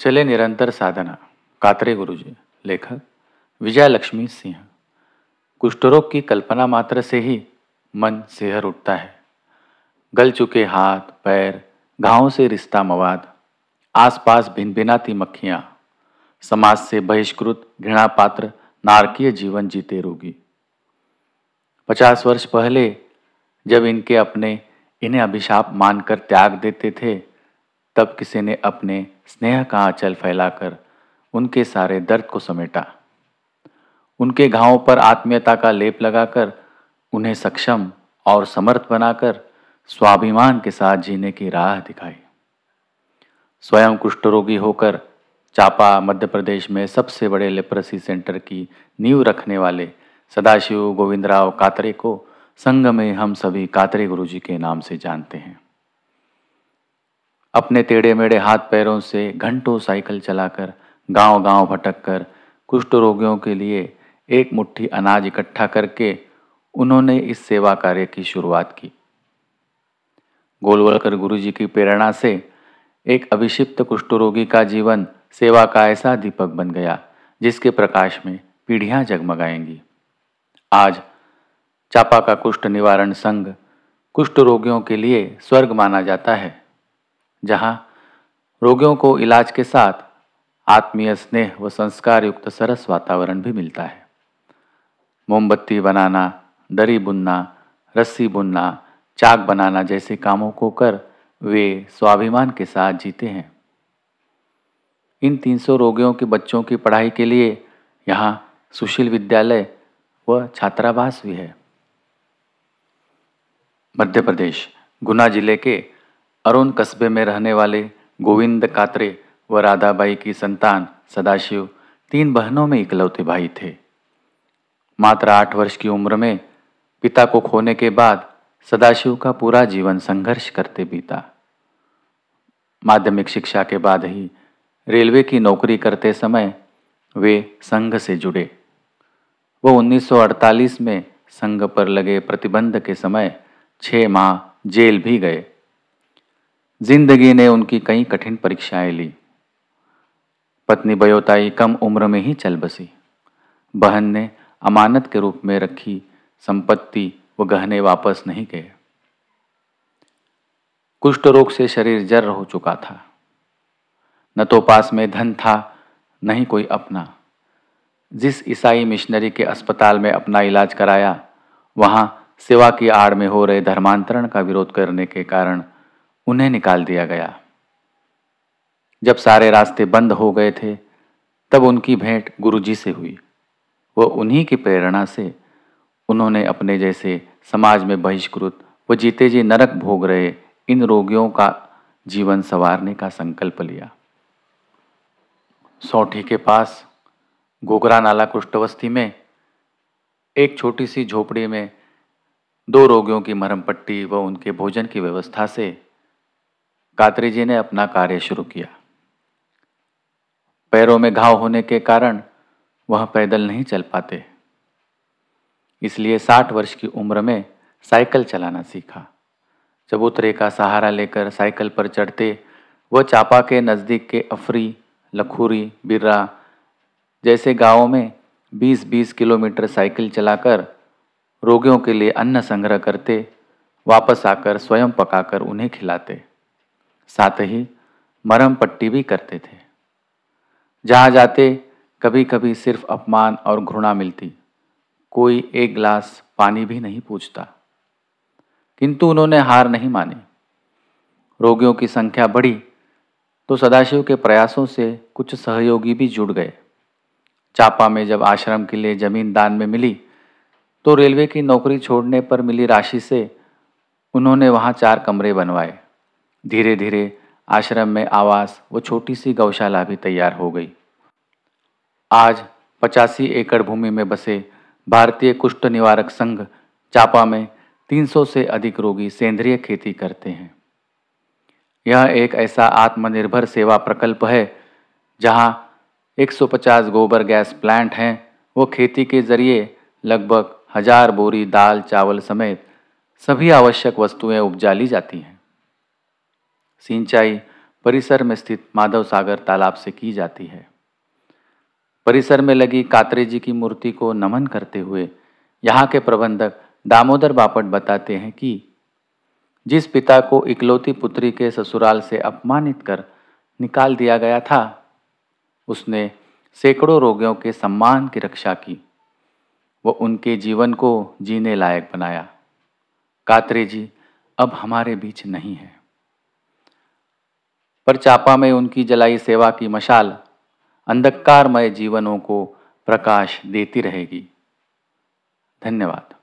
चले निरंतर साधना। कातरे गुरुजी, लेखक विजय लक्ष्मी सिंह। कुष्ठरोग की कल्पना मात्र से ही मन सेहर उठता है। गल चुके हाथ, पैर, घावों से रिश्ता मवाद, आसपास भिन भिनाती मक्खियाँ, समाज से बहिष्कृत घृणा पात्र नारकीय जीवन जीते रोगी। पचास वर्ष पहले जब इनके अपने इन्हें अभिशाप मानकर त्याग देते थे तब किसी ने अपने स्नेह का आंचल फैलाकर उनके सारे दर्द को समेटा। उनके घावों पर आत्मीयता का लेप लगाकर उन्हें सक्षम और समर्थ बनाकर स्वाभिमान के साथ जीने की राह दिखाई। स्वयं कुष्ठ रोगी होकर चापा मध्य प्रदेश में सबसे बड़े लेप्रसी सेंटर की नींव रखने वाले सदाशिव गोविंदराव कातरे को संघ में हम सभी कातरे गुरुजी के नाम से जानते हैं। अपने टेढ़े मेढ़े हाथ पैरों से घंटों साइकिल चलाकर गाँव गाँव भटक कर कुष्ठ रोगियों के लिए एक मुट्ठी अनाज इकट्ठा करके उन्होंने इस सेवा कार्य की शुरुआत की। गोलवलकर गुरुजी की प्रेरणा से एक अभिषिप्त कुष्ठ रोगी का जीवन सेवा का ऐसा दीपक बन गया, जिसके प्रकाश में पीढ़ियाँ जगमगाएँगी। आज चापा का कुष्ठ निवारण संघ कुष्ठ रोगियों के लिए स्वर्ग माना जाता है। जहाँ रोगियों को इलाज के साथ आत्मीय स्नेह व संस्कार युक्त सरस वातावरण भी मिलता है। मोमबत्ती बनाना, दरी बुनना, रस्सी बुनना, चाक बनाना जैसे कामों को कर वे स्वाभिमान के साथ जीते हैं। इन 300 रोगियों के बच्चों की पढ़ाई के लिए यहाँ सुशील विद्यालय व छात्रावास भी है। मध्य प्रदेश, गुना ज़िले के अरुण कस्बे में रहने वाले गोविंद कातरे व राधाबाई की संतान सदाशिव तीन बहनों में इकलौते भाई थे। मात्र आठ वर्ष की उम्र में पिता को खोने के बाद सदाशिव का पूरा जीवन संघर्ष करते बीता। माध्यमिक शिक्षा के बाद ही रेलवे की नौकरी करते समय वे संघ से जुड़े। वो 1948 में संघ पर लगे प्रतिबंध के समय छः माह जेल भी गए। ज़िंदगी ने उनकी कई कठिन परीक्षाएँ ली। पत्नी बयोताई कम उम्र में ही चल बसी। बहन ने अमानत के रूप में रखी संपत्ति व गहने वापस नहीं गए। कुष्ठ रोग से शरीर जर हो चुका था। न तो पास में धन था न ही कोई अपना। जिस ईसाई मिशनरी के अस्पताल में अपना इलाज कराया, वहाँ सेवा की आड़ में हो रहे धर्मांतरण का विरोध करने के कारण उन्हें निकाल दिया गया। जब सारे रास्ते बंद हो गए थे, तब उनकी भेंट गुरुजी से हुई। वो उन्हीं की प्रेरणा से उन्होंने अपने जैसे समाज में बहिष्कृत व जीते जी नरक भोग रहे इन रोगियों का जीवन संवारने का संकल्प लिया। सौठी के पास गोगरा नाला कुष्ठवस्ती में, एक छोटी सी झोपड़ी में दो रोगियों की मरम पट्टी व उनके भोजन की व्यवस्था से कातरी जी ने अपना कार्य शुरू किया। पैरों में घाव होने के कारण वह पैदल नहीं चल पाते। इसलिए साठ वर्ष की उम्र में साइकिल चलाना सीखा। चबूतरे का सहारा लेकर साइकिल पर चढ़ते, वह चापा के नज़दीक के अफरी, लखूरी, बिर्रा जैसे गाँवों में 20-20 किलोमीटर साइकिल चलाकर रोगियों के लिए अन्न संग्रह करते, वापस आकर स्वयं पकाकर उन्हें खिलाते। साथ ही मरम पट्टी भी करते थे। जहाँ जाते कभी कभी सिर्फ़ अपमान और घृणा मिलती। कोई एक गिलास पानी भी नहीं पूछता। किंतु उन्होंने हार नहीं मानी। रोगियों की संख्या बढ़ी तो सदाशिव के प्रयासों से कुछ सहयोगी भी जुड़ गए। चापा में जब आश्रम के लिए ज़मीन दान में मिली तो रेलवे की नौकरी छोड़ने पर मिली राशि से उन्होंने वहाँ चार कमरे बनवाए। धीरे धीरे आश्रम में आवास व छोटी सी गौशाला भी तैयार हो गई। आज पचासी एकड़ भूमि में बसे भारतीय कुष्ठ निवारक संघ चापा में 300 से अधिक रोगी सेंद्रिय खेती करते हैं। यह एक ऐसा आत्मनिर्भर सेवा प्रकल्प है, जहाँ 150 गोबर गैस प्लांट हैं। वो खेती के ज़रिए लगभग हज़ार बोरी दाल चावल समेत सभी आवश्यक वस्तुएँ उपजा ली जाती हैं। सिंचाई परिसर में स्थित माधव सागर तालाब से की जाती है। परिसर में लगी कात्रे जी की मूर्ति को नमन करते हुए यहाँ के प्रबंधक दामोदर बापट बताते हैं कि जिस पिता को इकलौती पुत्री के ससुराल से अपमानित कर निकाल दिया गया था, उसने सैकड़ों रोगियों के सम्मान की रक्षा की। वो उनके जीवन को जीने लायक बनाया। कात्रे जी, अब हमारे बीच नहीं है। पर चापा में उनकी जलाई सेवा की मशाल अंधकारमय जीवनों को प्रकाश देती रहेगी। धन्यवाद।